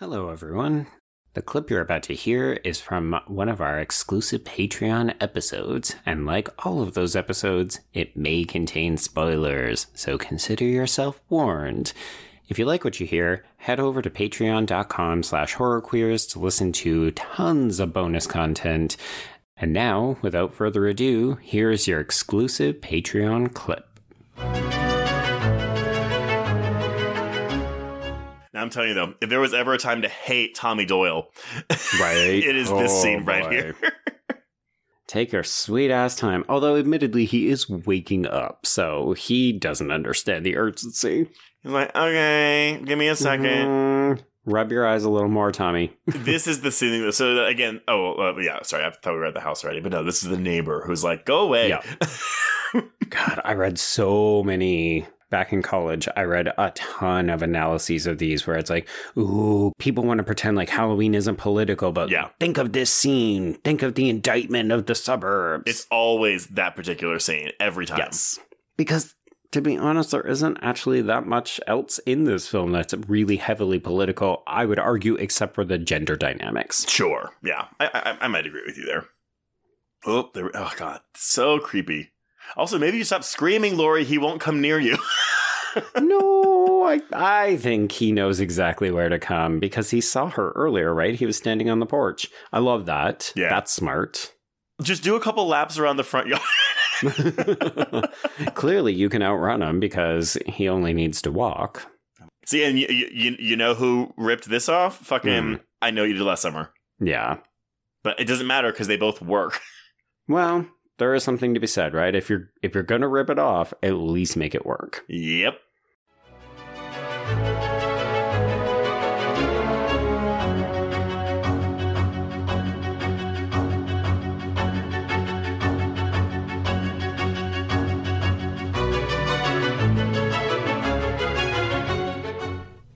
Hello, everyone. The clip you're about to hear is from one of our exclusive Patreon episodes, and like all of those episodes, it may contain spoilers, so consider yourself warned. If you like what you hear, head over to patreon.com slash horrorqueers to listen to tons of bonus content. And now, without further ado, here's your exclusive Patreon clip. I'm telling you though, if there was ever a time to hate Tommy Doyle, Right. it is this Oh, scene right boy. here. Take your sweet ass time. Although, admittedly, he is waking up, so he doesn't understand the urgency. He's like, okay, give me a 2nd Mhm. Rub your eyes a little more, Tommy. this is the scene. So again, oh uh, yeah, sorry, I thought we were at the house already, but no, this is the neighbor who's like, go away. Yeah. God, I read so many back in college. I read a ton of analyses of these where it's like, ooh, people want to pretend like Halloween isn't political, but Yeah. think of this scene. Think of the indictment of the suburbs. It's always that particular scene every time. yes. Because to be honest, there isn't actually that much else in this film that's really heavily political, I would argue, except for the gender dynamics. Sure. Yeah, I, I I might agree with you there. Oh, there. Oh god, so creepy. Also, maybe you stop screaming, Laurie. He won't come near you. no, I, I think he knows exactly where to come because he saw her earlier, right? He was standing on the porch. I love that. Yeah. That's smart. Just do a couple laps around the front yard. Clearly, you can outrun him because he only needs to walk. See, and you, you you know who ripped this off? Fucking, Hmm. I know you did last summer, Yeah. but it doesn't matter because they both work. Well, there is something to be said, right? If you're if you're gonna rip it off, at least make it work. yep.